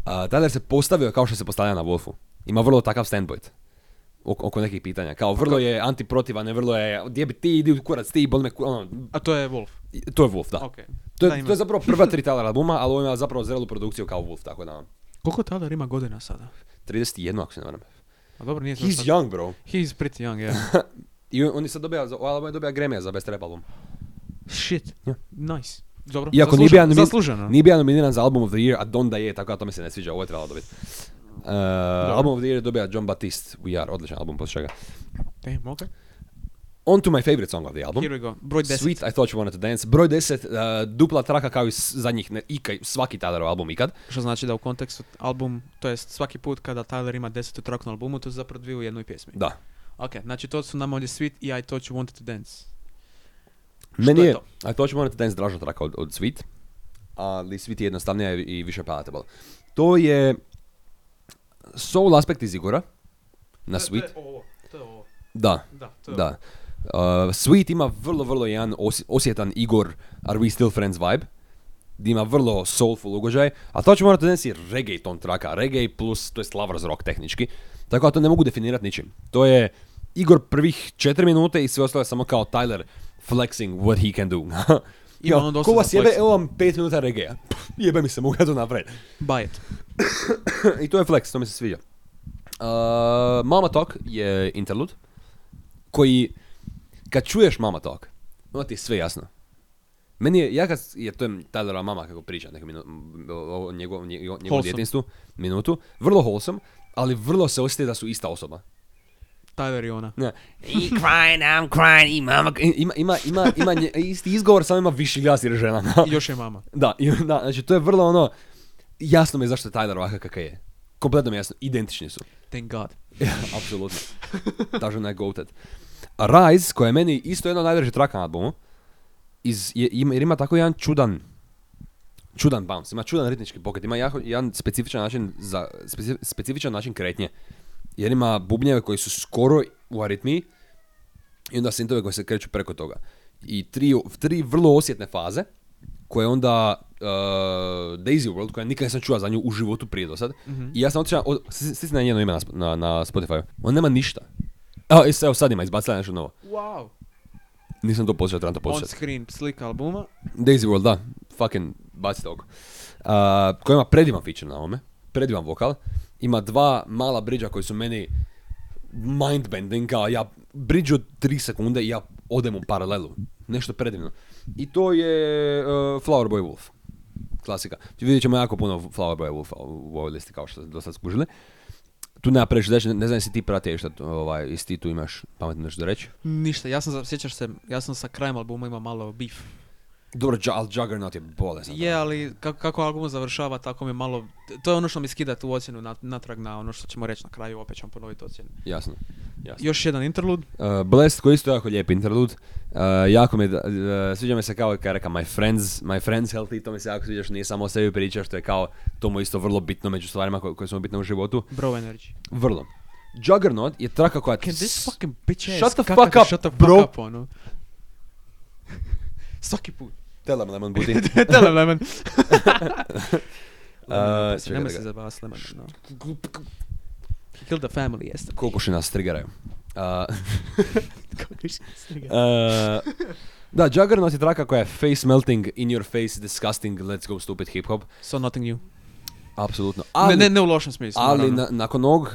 Uh, Tyler se postavio kao što se postavlja na Wolfu. Ima vrlo takav standpoint oko, nekih pitanja. Kao vrlo je antiprotivan, ne vrlo je gdje bi ti, idi u kurac, ti, boli me, ku- ono, A to je Wolf. to je Wolf, da. Ok. To Da, je, ima. to je zapravo prva tri Tyler albuma, ali ovo ima zapravo zrelu produkciju kao Wolf, tako da. Koliko Tyler ima godina sada? 31, ako se ne varam. A dobro, nije to He's sad- young, bro. He's pretty young, yeah. [LAUGHS] I on, je sad dobija, za ovaj album je dobija Grammy za best rap album. Shit. Ja. Nice. Dobro, Iako nije zasluženo, bio, nomin- zasluženo. nije bio nominiran za album of the year, a Donda je, tako da to mi se ne sviđa, ovo je trebalo dobiti. Uh, album of the year je dobija John Batiste, We Are, odličan album, poslije čega. Damn, ok. On to my favorite song of the album. Here we go. Broj 10. Sweet, I Thought You Wanted to Dance. Broj 10, uh, dupla traka kao i zadnjih, ne, ikaj, svaki Tylerov album ikad. Što znači da u kontekstu album, to jest svaki put kada Tyler ima desetu track na albumu, to su zapravo dvije u jednoj pjesmi. Da. Ok, znači to su nama ovdje Sweet i I Thought You Wanted to Dance. Meni je je, to? a to ću morati da je draža traka od, od Sweet, ali Sweet je jednostavnija i više palatable. To je soul aspekt iz Igora na Sweet. To je ovo, to je ovo. Da, Da, to je da. Uh, Sweet ima vrlo, vrlo jedan os- osjetan Igor Are We Still Friends vibe. Gdje ima vrlo soulful ugođaj, a to ću morati donesi reggae ton traka, reggae plus, to je lovers rock tehnički. Tako da to ne mogu definirati ničim. To je Igor prvih 4 minute i sve ostalo je samo kao Tyler flexing what he can do. [LAUGHS] Ima Kao, on dosta ko vas jebe, evo vam 5 minuta reggae Jebe mi se, mogu ja to napraviti. Buy it. [COUGHS] I to je flex, to mi se sviđa. Uh, Mama Talk je interlude koji, kad čuješ Mama Talk, onda ti je sve jasno. Meni je, ja kad, jer to je Tylerova mama kako priča neko minu, o, o njegovom, nje- njegovom djetinstvu, minutu, vrlo wholesome, ali vrlo se osjeti da su ista osoba. Tyler i ona. Ne. He crying, I'm crying, i mama... Ima, ima, ima, ima nje- isti izgovor, samo ima viši glas jer je žena. I još je mama. Da, i, da, znači to je vrlo ono, jasno mi je zašto je Tyler ovakav kakav je. Kompletno mi je jasno, identični su. Thank God. [LAUGHS] Apsolutno. Ta žena je goated. Rise, koja je meni isto jedna od najdražih traka na albumu, iz, je, ima, jer ima tako jedan čudan, čudan bounce, ima čudan ritnički pokret, ima jako, jedan specifičan način, za, speci- specifičan način kretnje. Jer ima bubnjeve koji su skoro u aritmiji i onda sintove koji se kreću preko toga. I tri, tri vrlo osjetne faze, koje onda uh, Daisy World, koja nikad nisam čuo za nju u životu prije do sad. I ja sam otišao, stisni na njeno ime na, na, na Spotify. On nema ništa. Evo, is- evo sad ima, izbacila je nešto novo. Wow. Nisam to poslušao, trebam to On poslušati. screen slika albuma. Daisy World, da. Fucking bacite oko. Uh, koja ima predivan feature na ovome. Predivan vokal. Ima dva mala bridža koji su meni mindbending, kao ja bridge od 3 sekunde i ja odem u paralelu. Nešto predivno. I to je uh, Flower Boy Wolf. Klasika. Vidjet ćemo jako puno Flower Boy Wolfa u ovoj listi kao što ste do sad skužili. Tu nema previše reći, ne, znam jesi ti pratio šta, ovaj, jesi ti tu imaš pametno nešto da reći. Ništa, ja sam, sjećaš se, ja sam sa krajem albuma imao malo beef. Dobro, ali Juggernaut je bolesan. Je, ali kako, kako album završava, tako mi malo... To je ono što mi skida tu ocjenu nat- natrag na ono što ćemo reći na kraju, opet ćemo ponoviti ocjenu. Jasno. Jasno. Još jedan interlude. Uh, Blessed koji je isto jako lijep interlude. Uh, jako mi, uh, sviđa mi se kao kad je rekao my friends, my friends healthy, to mi se jako sviđa što nije samo o sebi priča, što je kao to mu je isto vrlo bitno među stvarima koje, koje su mu bitne u životu. Bro energy. Vrlo. Juggernaut je traka koja... Can this fucking bitch ass Shut the fuck up, shut the fuck bro. up, ono. [LAUGHS] Svaki put. Tell them lemon booty. Tell him, Lemon. Uh, Nemoj se čekaj. zabavati s Lemonom, no. Kill the family, jeste. Kokoši nas triggeraju. Uh. Uh, da, Juggernaut je traka koja je face melting, in your face, disgusting, let's go stupid hip hop. So nothing new. Apsolutno. Ne, Ali, ne, ne u lošem smislu. ali na- nakon ovog uh,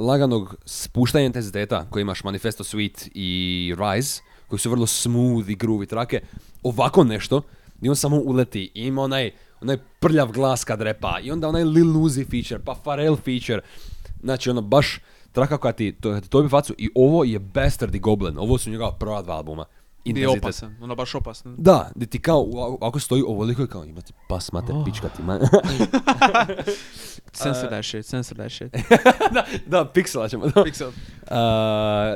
laganog spuštanja intenziteta koji imaš Manifesto Sweet i Rise, koji su vrlo smooth i groovy trake, ovako nešto, i on samo uleti i ima onaj, onaj prljav glas kad repa, i onda onaj Lil Uzi feature, pa Pharrell feature, znači ono baš traka koja ti, to, to bi facu, i ovo je Bastard i Goblin, ovo su njegova prva dva albuma. Gdje je opasan, ono baš opasan. Da, gdje ti kao, ako stoji ovoliko je kao, imati pas, mate, Oh. pička ti, ma. Censor that shit, censor that shit. da, da, piksela ćemo. Da. Pixel. Uh,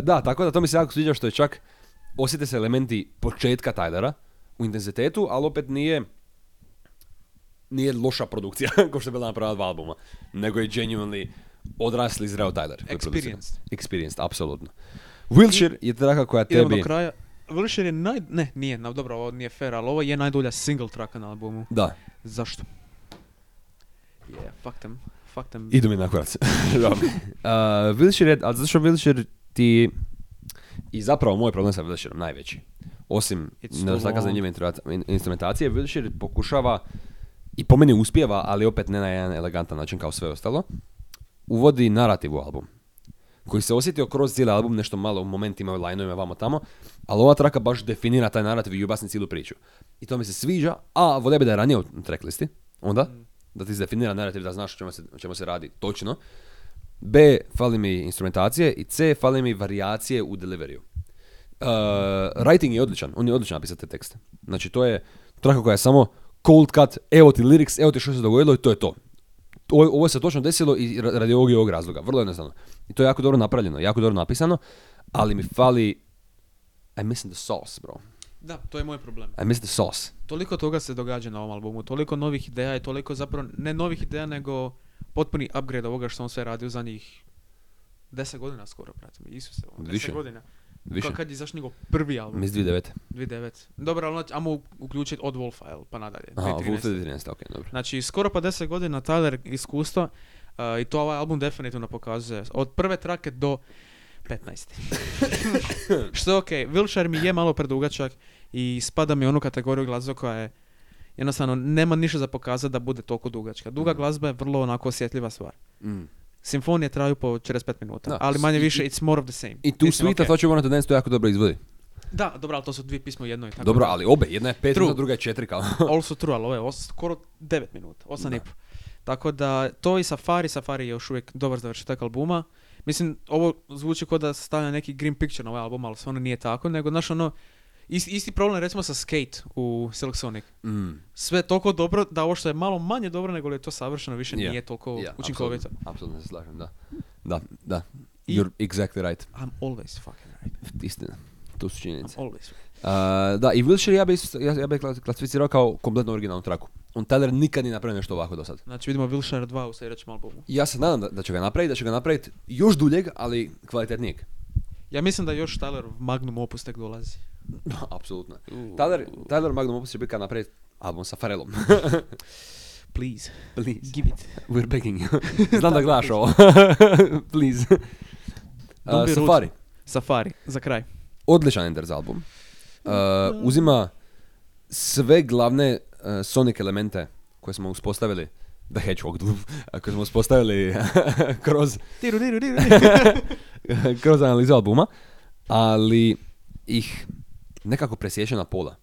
da, tako da to mi se jako sviđa što je čak, osjete se elementi početka Tylera u intenzitetu, ali opet nije, nije loša produkcija, [LAUGHS] kao što je bila na prva dva albuma, nego je genuinely odrasli zreo Tyler. Experienced. Experienced, apsolutno. Wilshire je traka koja Idemo tebi... do kraja. Wilshire je naj... Ne, nije, no, dobro, ovo nije fair, ali ovo je najdulja single traka na albumu. Da, Zašto? Yeah, fuck them. Fuck them. Idu mi na kurac. [LAUGHS] [LAUGHS] Uh, Wilshire je, ali zato što Wilshire ti... I zapravo moj problem sa Wilshireom najveći. Osim nedostatka zanimljive instrumenta- in- instrumentacije, Wilshire pokušava i po meni uspijeva, ali opet ne na jedan elegantan način kao sve ostalo. Uvodi narativ u album. Koji se osjetio kroz cijeli album, nešto malo u momentima, u lineovima, vamo tamo, ali ova traka baš definira taj narativ i objasni cijelu priču. I to mi se sviđa, a volio bi da je ranije u tracklisti, onda, da ti izdefinira narativ, da znaš o čemu se, čemu se radi točno. B, fali mi instrumentacije i C, fali mi varijacije u deliveriju. Uh, writing je odličan, on je odličan napisati te tekste. Znači to je traka koja je samo cold cut, evo ti lyrics, evo ti što se dogodilo i to je to. Ovo, ovo se točno desilo i ra- radi ovog i ovog razloga, vrlo jednostavno. I to je jako dobro napravljeno, jako dobro napisano, ali mi fali, I missing the sauce, bro. Da, to je moj problem. I miss the sauce. Toliko toga se događa na ovom albumu, toliko novih ideja i toliko zapravo, ne novih ideja, nego potpuni upgrade ovoga što on sve radi u zadnjih 10 godina skoro, brate. Isuse, ono, 10 Više. godina. Više. Ka- kad je izašao njegov prvi album? Miss 2009. 2009. Dobro, ali znači, ajmo uključiti od Wolfa, jel, pa nadalje. Aha, 2013. Wolf 2013, ok, dobro. Znači, skoro pa 10 godina Tyler iskustva uh, i to ovaj album definitivno pokazuje. Od prve trake do 15. [LAUGHS] Što je okej, Wilshire mi je malo predugačak i spada mi u onu kategoriju glazbe koja je jednostavno nema ništa za pokazati da bude toliko dugačka. Duga Mhm. glazba je vrlo onako osjetljiva stvar. Mm. Simfonije traju po 45 minuta, Da, ali manje i- više i- it's more of the same. I tu Mislim, Sweet okej. Thought You Wanna Dance to jako dobro izvodi. Da, dobro, ali to su dvije pismo u jednoj. Tako Dobro, da- ali obe, jedna je 5 True. minuta, druga je 4 kao. [LAUGHS] Also true, ali ovo je os- skoro 9 minuta, 8 Da. i po. Tako da, to i Safari, Safari je još uvijek dobar završetak albuma. Mislim, ovo zvuči kao da se stavlja neki green picture na ovaj album, ali stvarno nije tako, nego, znaš, ono, isti, isti problem recimo sa Skate u Silk Sonic. Mm. Sve je toliko dobro da ovo što je malo manje dobro nego li je to savršeno više Je. nije toliko Ja, učinkovito. apsolutno, se slažem, da. Da, da. I- You're exactly right. I'm always fucking right. Istina. To su činjenice. I'm always right. Uh, da, i Wilshire ja bi, ja, ja bi kla- klasificirao kao kompletno originalnu traku. On Tyler nikad nije napravio nešto ovako do sad. Znači vidimo Wilshire 2 u sljedećem albumu. Ja se nadam da, da će ga napraviti, da će ga napraviti još duljeg, ali kvalitetnijeg. Ja mislim da još Tyler Magnum opus tek dolazi. [LAUGHS] Apsolutno. Tyler, Tyler Magnum Opus će biti kad napraviti album sa Pharrellom. [LAUGHS] Please, Please. give it. We're begging you. [LAUGHS] Znam da gledaš ovo. Please. Uh. Safari. Safari, za kraj. Odličan Enders album. Uh, uzima sve glavne uh, Sonic elemente koje smo uspostavili The Hedgehog, koje smo uspostavili kroz, Tiru, tiru, tiru. kroz analizu albuma, ali ih nekako presječe na pola.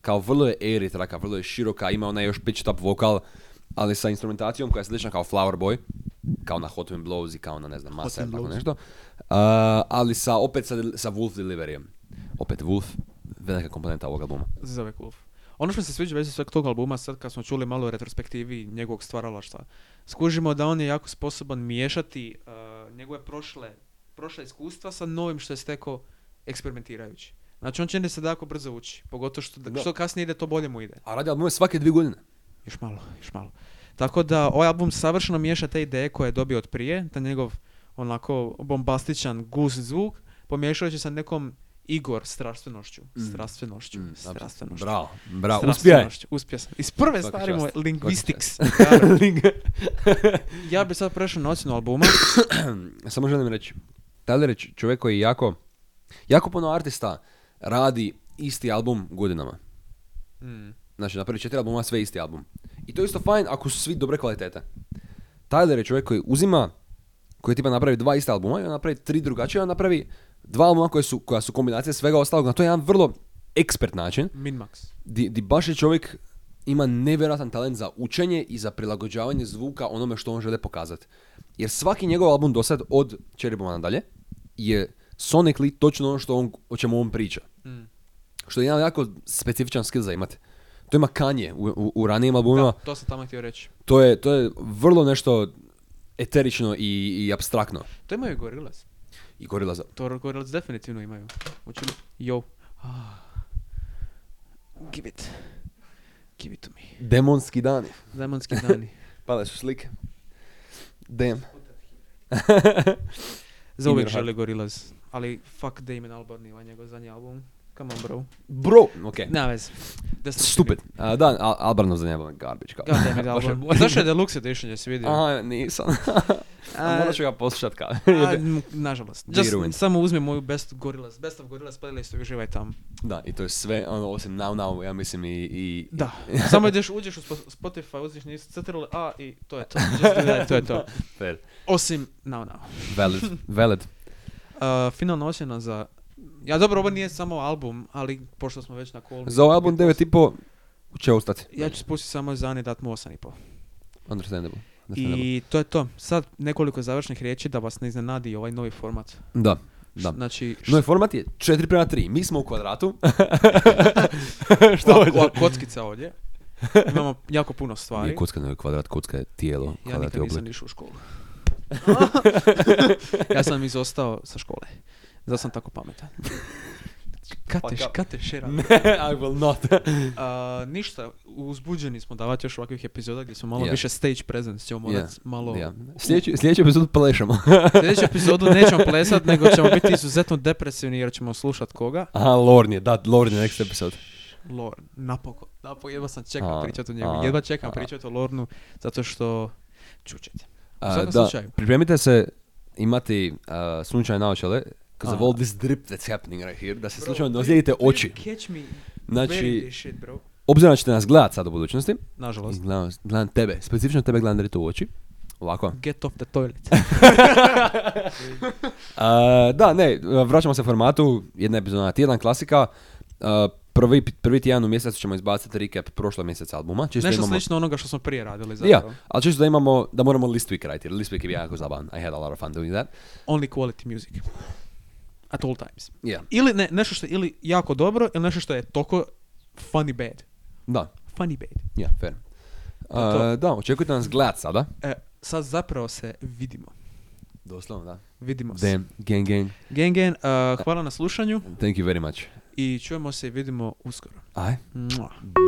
Kao vrlo je airy traka, vrlo je široka, ima onaj još pitched up vokal, ali sa instrumentacijom koja je slična kao Flower Boy, kao na Hot Wind Blows i kao na ne znam, Wind ili tako nešto. Uh, ali sa, opet sa, sa Wolf deliverijem. Opet Wolf, velika komponenta ovog albuma. Zove Wolf. Ono što se sviđa već sveg tog albuma, sad kad smo čuli malo o retrospektivi njegovog stvaralaštva, skužimo da on je jako sposoban miješati uh, njegove prošle, prošle iskustva sa novim što je stekao eksperimentirajući. Znači on čini se da jako brzo uči, pogotovo što, Da. što kasnije ide, to bolje mu ide. A radi albume svake dvije godine. Još malo, još malo. Tako da ovaj album savršeno miješa te ideje koje je dobio od prije, ta njegov onako bombastičan guz zvuk, pomiješajući sa nekom Igor strastvenošću. Mm. Strastvenošću. Mm, strastvenošću. Bravo, bravo. Strastvenošću, Uspio sam. Iz prve stvari moje, linguistics. [LAUGHS] ja bi sad prešao na ocjenu albuma. [CLEARS THROAT] Samo želim reći, Tyler je čovjek koji jako, jako puno artista radi isti album godinama. Mm. Znači, napravi četiri albuma, sve isti album. I to je isto fajn ako su svi dobre kvalitete. Tyler je čovjek koji uzima, koji tipa napravi dva ista albuma i on napravi tri drugačije, on napravi dva albuma koje su, koja su kombinacije svega ostalog. Na to je jedan vrlo ekspert način, Minmax. di, di baš je čovjek ima nevjerojatan talent za učenje i za prilagođavanje zvuka onome što on žele pokazati. Jer svaki njegov album do sad od Cherry Bomba nadalje je sonically točno ono što on, o čemu on priča. Mm. Što je jedan jako specifičan skill za imati. To ima Kanye u, u, u ranijim albumima. Da, to sam tamo htio reći. To, je, to je vrlo nešto eterično i, i abstraktno. To imaju Gorillaz. I gorila za... To Gorillaz definitivno imaju. Hoću li? Yo. Ah. Give it. Give it to me. Demonski dani. Demonski [LAUGHS] dani. Pale su slike. Damn. Za uvijek želi Gorillaz. Ali fuck Damon Albarn i ovaj njegov zadnji album. Come on bro. Bro! Ok. Na vez. Destructive. Stupid. A, da, Al- Albarnov za njegov garbage. Kao. God damn it, [LAUGHS] Albarn. Baš je- Zašto je Deluxe Edition, jesi vidio? Aha, nisam. [LAUGHS] A, morat ću ga poslušat kao. a, m, nažalost. Just, samo uzmi moju Best Gorillaz, Best of Gorillaz playlist i uživaj tamo. da, i to je sve, ono, osim Now Now, ja mislim i... i Da. [LAUGHS] samo ideš, uđeš u Spo- Spotify, uzmeš nisu crtile A i to je to. Just do that, to je to. Fair. Osim Now Now. Valid. Valid. Uh, finalna ocjena za... Ja dobro, ovo nije samo album, ali pošto smo već na kolu... Za ovaj album 9,5 će ostati. Ja ću spustiti samo Zani dat mu 8,5. Understandable. Understandable. I to je to. Sad nekoliko završnih riječi da vas ne iznenadi ovaj novi format. Da, da. Znači, š- Novi format je 4 prema 3. Mi smo u kvadratu. [LAUGHS] Što ova- ova kockica ovdje. Imamo jako puno stvari. Nije kocka, nego kvadrat, kocka je tijelo, Ja nikad nisam išao u školu. [LAUGHS] ja sam izostao sa škole. Zato sam tako pametan. [LAUGHS] Kate, Fuck up. kate, šera. I [LAUGHS] will not. A, ništa, uzbuđeni smo davati još ovakvih epizoda gdje smo malo Yeah. više stage presence, ćemo morat malo... Ja. Sljedeći, sljedeći epizod plešamo. Sljedeću epizodu nećemo plesat, nego ćemo biti izuzetno depresivni jer ćemo slušat koga? Aha, Lorne je, da, Lorne je next episode. Lorne, napokon. Napokon, jedva sam čekao pričati o njemu. jedva čekam pričati o Lornu, zato što... Čućete. A, da, slučaju. pripremite se imati uh, sunčane naočale, because of all this drip that's happening right here, da se slučajno ozlijedite oči. Catch me Znači- shit, bro. Obzirom da ćete nas gledat sad u budućnosti, Nažalost. gledam, gledam tebe, specifično tebe gledam direkt u oči. Ovako. [LAUGHS] Get off the toilet. [LAUGHS] A, da, ne, vraćamo se formatu, jedna epizoda na tjedan, klasika. A, prvi, prvi tjedan u mjesecu ćemo izbaciti recap prošlog mjeseca albuma. Čisto Nešto imamo, slično onoga što smo prije radili Ja, zapravo. ali čisto da imamo, da moramo list week raditi, list week je bio jako zabavan. I had a lot of fun doing that. Only quality music. At all times. Yeah. Ili ne, nešto što je ili jako dobro, ili nešto što je toliko funny bad. Da, Funny bad. ja, fair. A, To- da, očekujte nas gledat sada. E, sad zapravo se vidimo. Doslovno, da. Vidimo se. Damn, gang gang. Gang, gang, uh, hvala na slušanju Thank you very much i čujemo se i vidimo uskoro. Aj. Mua. B.